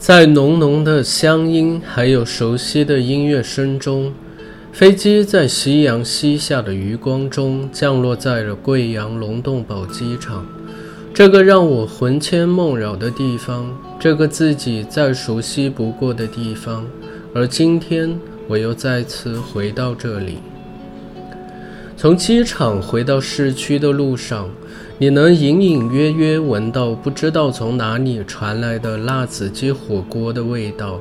在浓浓的乡音还有熟悉的音乐声中，飞机在夕阳西下的余光中降落在了贵阳龙洞堡机场。这个让我魂牵梦绕的地方，这个自己再熟悉不过的地方，而今天我又再次回到这里。从机场回到市区的路上，你能隐隐约约闻到不知道从哪里传来的辣子鸡火锅的味道，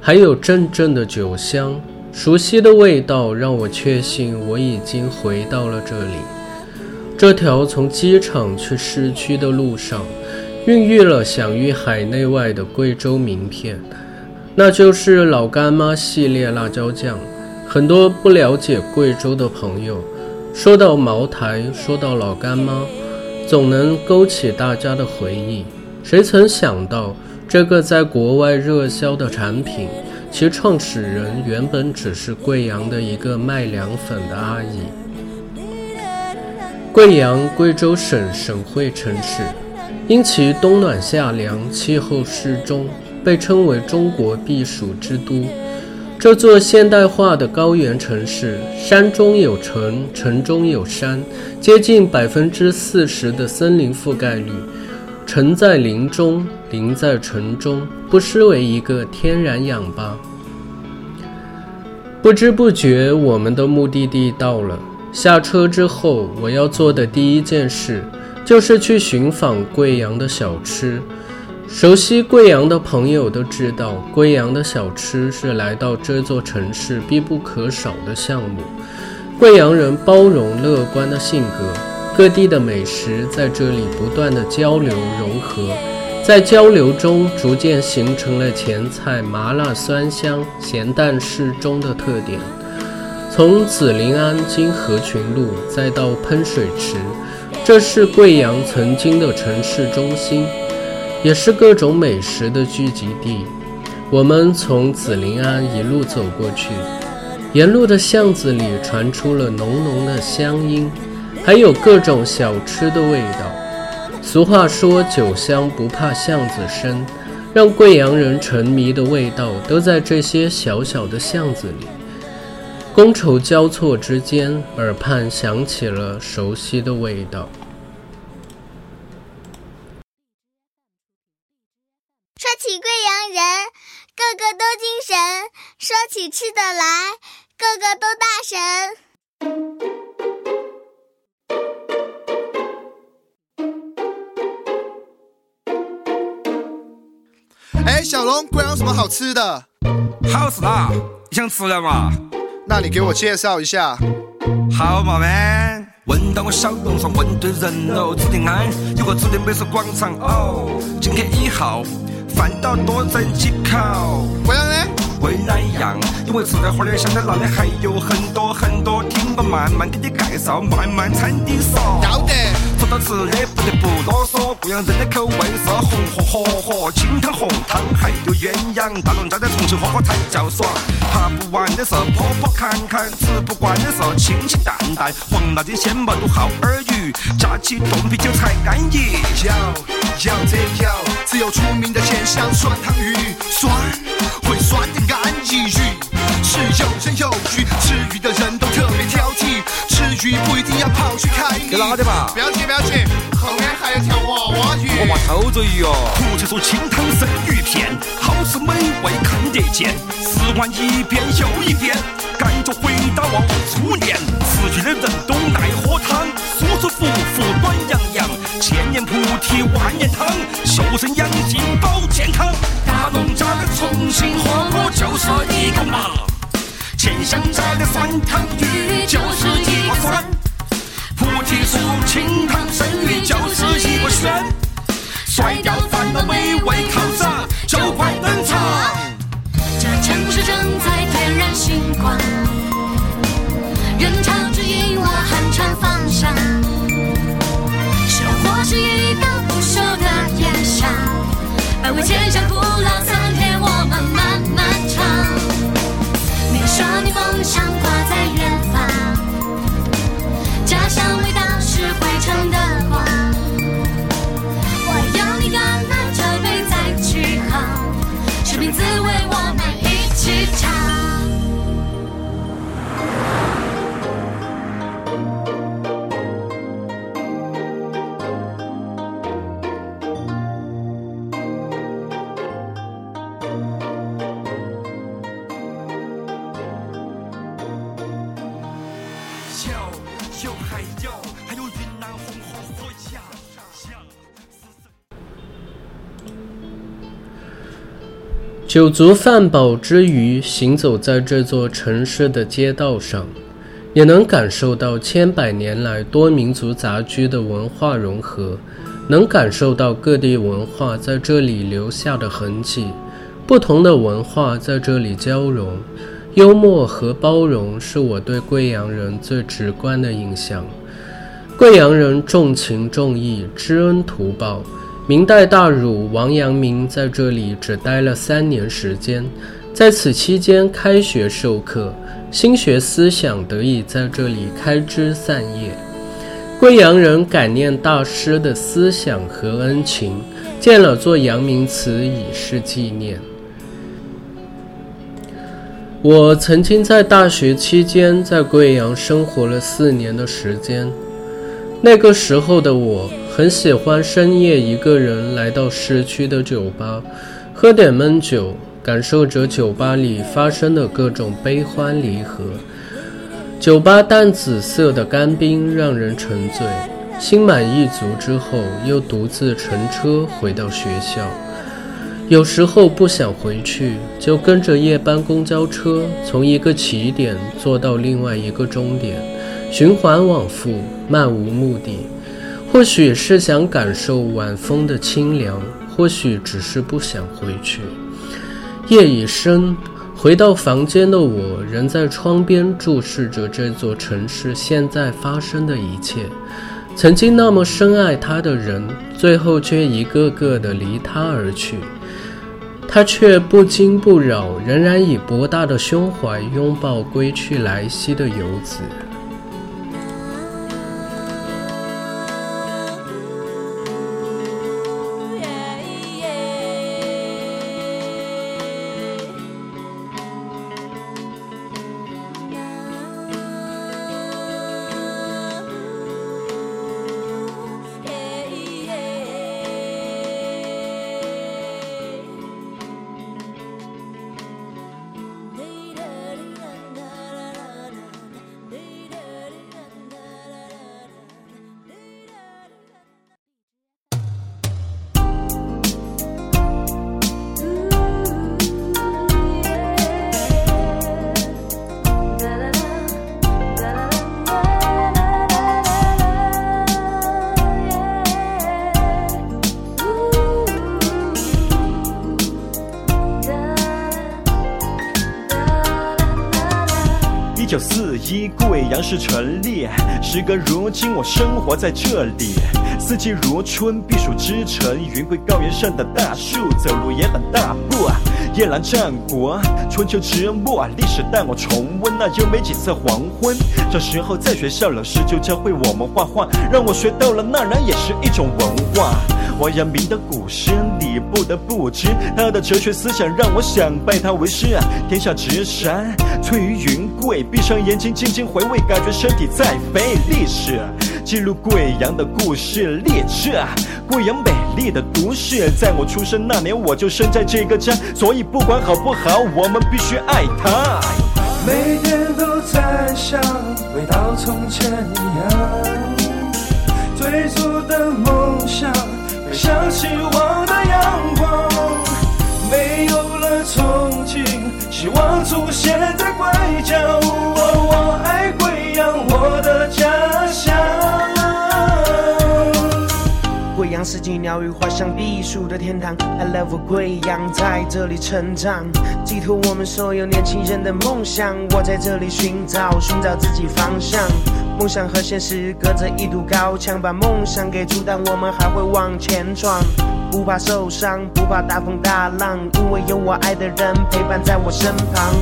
还有阵阵的酒香。熟悉的味道让我确信我已经回到了这里。这条从机场去市区的路上，孕育了享誉海内外的贵州名片，那就是老干妈系列辣椒酱。很多不了解贵州的朋友。说到茅台，说到老干妈，总能勾起大家的回忆。谁曾想到，这个在国外热销的产品，其创始人原本只是贵阳的一个卖凉粉的阿姨。贵阳，贵州省省会城市，因其冬暖夏凉，气候适中，被称为中国避暑之都。这座现代化的高原城市，山中有城，城中有山，接近百分之四十的森林覆盖率，城在林中，林在城中，不失为一个天然氧吧。不知不觉，我们的目的地到了。下车之后，我要做的第一件事，就是去寻访贵阳的小吃。熟悉贵阳的朋友都知道，贵阳的小吃是来到这座城市必不可少的项目。贵阳人包容乐观的性格，各地的美食在这里不断的交流融合，在交流中逐渐形成了前菜麻辣酸香、咸淡适中的特点。从紫林庵经合群路再到喷水池，这是贵阳曾经的城市中心。也是各种美食的聚集地。我们从紫林庵一路走过去，沿路的巷子里传出了浓浓的乡音，还有各种小吃的味道。俗话说“酒香不怕巷子深”，让贵阳人沉迷的味道都在这些小小的巷子里。觥筹交错之间，耳畔响起了熟悉的味道。个个都精神，说起吃的来，个个都大神。哎，小龙，贵阳有什么好吃的？好吃啦！你想吃了嘛？那你给我介绍一下。好嘛，man。闻到我小龙上问对人喽，指定安有个指定美食广场哦。进去以后。饭到多整几口。为啥呢？回来样，因为吃的花儿香的那里还有很多很多，听我慢慢给你介绍，慢慢餐厅说。要得。说到吃的不得不啰嗦，贵阳人的口味是红红火火，清汤红汤还有鸳鸯，大龙虾在重庆火锅才叫爽。爬不完的是坡坡坎坎，吃不惯的是清清淡淡，黄辣丁鲜毛肚耗儿鱼，加起冻啤酒才安逸。要要这要，只有出名的鲜香酸汤鱼，酸会酸的安逸鱼，是有人有鱼，吃鱼的人都特别挑剔，吃鱼不一定要跑去看鱼。给哪的嘛？不要急不要急，后面还有条娃娃鱼。娃娃偷着鱼哦。不去说清汤生鱼片，好吃美味看得见，吃完一遍又一遍，感觉回到了初恋。吃鱼的人都爱喝汤，舒舒服服暖洋洋，千年菩提万年汤，修身养性保。的重庆火锅就是一个嘛，钱香家的酸汤鱼就是一个酸，菩提树清汤生鱼就是一个鲜，甩掉烦恼美味靠啥？就怪名字为我们一起唱。酒足饭饱之余，行走在这座城市的街道上，也能感受到千百年来多民族杂居的文化融合，能感受到各地文化在这里留下的痕迹，不同的文化在这里交融，幽默和包容是我对贵阳人最直观的印象。贵阳人重情重义，知恩图报。明代大儒王阳明在这里只待了三年时间，在此期间开学授课，心学思想得以在这里开枝散叶。贵阳人感念大师的思想和恩情，建了座阳明祠以示纪念。我曾经在大学期间在贵阳生活了四年的时间，那个时候的我很喜欢深夜一个人来到市区的酒吧，喝点闷酒，感受着酒吧里发生的各种悲欢离合。酒吧淡紫色的干冰让人沉醉，心满意足之后，又独自乘车回到学校。有时候不想回去，就跟着夜班公交车，从一个起点坐到另外一个终点，循环往复，漫无目的。或许是想感受晚风的清凉，或许只是不想回去。夜已深，回到房间的我，仍在窗边注视着这座城市现在发生的一切。曾经那么深爱他的人，最后却一个个的离他而去。他却不惊不扰，仍然以博大的胸怀拥抱归去来兮的游子。九四一，贵阳市成立。时隔如今，我生活在这里。四季如春，避暑之城。云贵高原上的大树，走路也很大步。夜阑战国，春秋之末，历史带我重温那优美景色黄昏。小时候在学校，老师就教会我们画画，让我学到了那然也是一种文化。王阳明的古诗，你不得不知，他的哲学思想让我想拜他为师。天下之山，翠于云贵，闭上眼睛静静回味，感觉身体在飞。历史记录贵阳的故事，列车贵阳美丽的都市。在我出生那年，我就生在这个家，所以不管好不好，我们必须爱它。每天都在想，回到从前一样，最初的梦想，飞向希望的阳光。没有了憧憬，希望出现在贵江。哦我爱贵阳，我的家乡。四季鸟语花香，避暑的天堂。I love 贵阳，在这里成长，寄托我们所有年轻人的梦想。我在这里寻找，寻找自己方向。梦想和现实隔着一堵高墙，把梦想给阻挡，我们还会往前闯。不怕受伤，不怕大风大浪，因为有我爱的人陪伴在我身旁。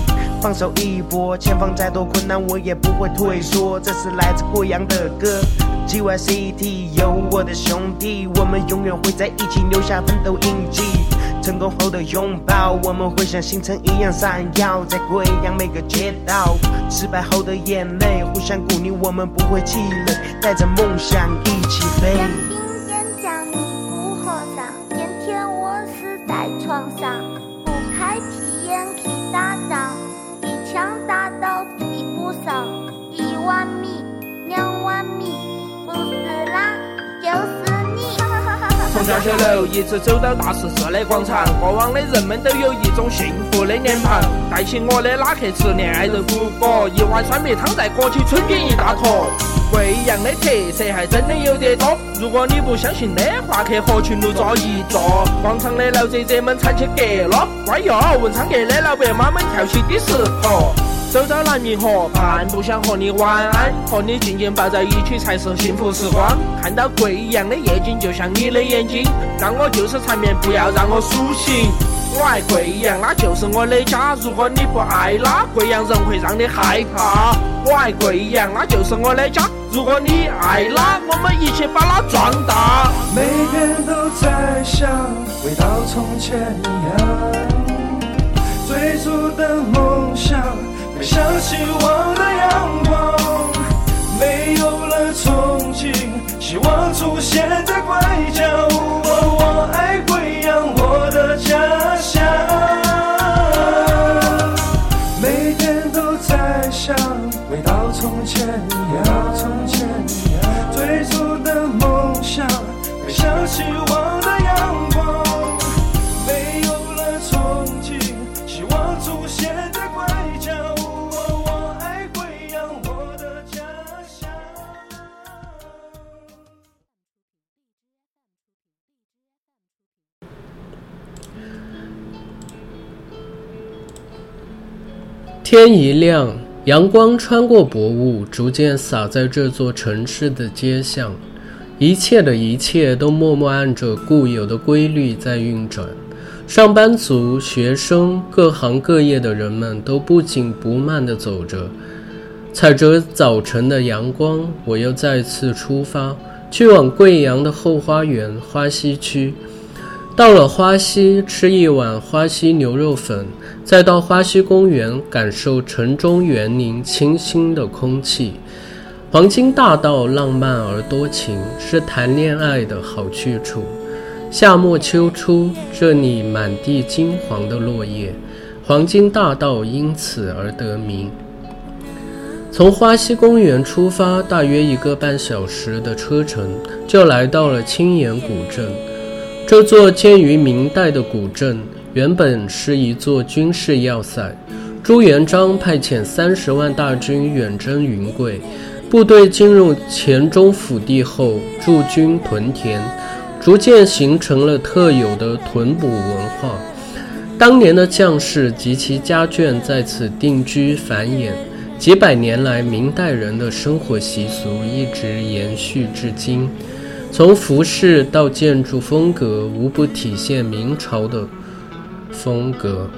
放手一搏，前方再多困难我也不会退缩。这是来自贵阳的歌。GYCT 有我的兄弟，我们永远会在一起留下奋斗印记。成功后的拥抱，我们会像星辰一样闪耀在贵阳每个街道。失败后的眼泪，互相鼓励，我们不会气馁，带着梦想一起飞。从小学楼一直走到大十字的广场，过往的人们都有一种幸福的脸庞。带起我的拉客吃恋爱豆腐果，一碗酸梅汤再裹起春卷一大坨。贵阳的特色还真的有点多，如果你不相信的话，去和群路坐一坐。广场的老姐姐们唱起歌了，乖哟，文昌阁的老伯妈们跳起迪斯科。走到南明河畔，不想和你晚安，和你紧紧抱在一起才是幸福时光。看到贵阳的夜景，就像你的眼睛，让我就是缠绵，不要让我苏醒。我爱贵阳，那就是我的家。如果你不爱那贵阳人会让你害怕。我爱贵阳，那就是我的家。如果你爱那，我们一起把它壮大。每天都在想，回到从前一样，最初的梦想。像希望的阳光，天一亮，阳光穿过薄雾，逐渐洒在这座城市的街巷。一切的一切都默默按着固有的规律在运转。上班族、学生、各行各业的人们都不紧不慢地走着，踩着早晨的阳光，我又再次出发，去往贵阳的后花园花溪区。到了花溪，吃一碗花溪牛肉粉，再到花溪公园感受城中园林清新的空气。黄金大道浪漫而多情，是谈恋爱的好去处。夏末秋初，这里满地金黄的落叶，黄金大道因此而得名。从花溪公园出发，大约一个半小时的车程，就来到了青岩古镇。这座建于明代的古镇，原本是一座军事要塞。朱元璋派遣三十万大军远征云贵，部队进入黔中腹地后驻军屯田，逐渐形成了特有的屯捕文化。当年的将士及其家眷在此定居繁衍，几百年来，明代人的生活习俗一直延续至今。从服饰到建筑风格，无不体现明朝的风格。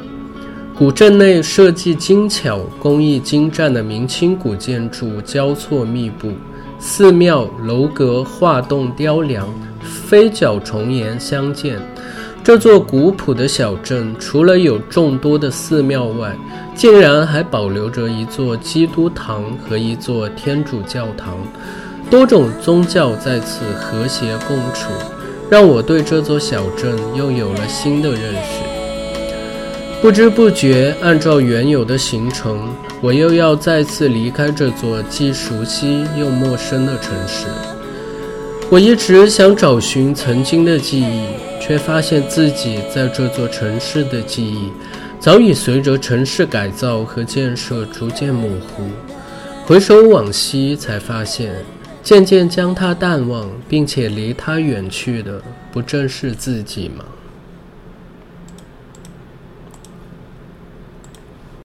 古镇内设计精巧、工艺精湛的明清古建筑交错密布，寺庙、楼阁、画栋、雕梁，飞角重檐相间。这座古朴的小镇，除了有众多的寺庙外，竟然还保留着一座基督堂和一座天主教堂。多种宗教在此和谐共处，让我对这座小镇又有了新的认识。不知不觉，按照原有的行程，我又要再次离开这座既熟悉又陌生的城市。我一直想找寻曾经的记忆，却发现自己在这座城市的记忆，早已随着城市改造和建设逐渐模糊。回首往昔，才发现。渐渐将他淡忘，并且离他远去的，不正是自己吗？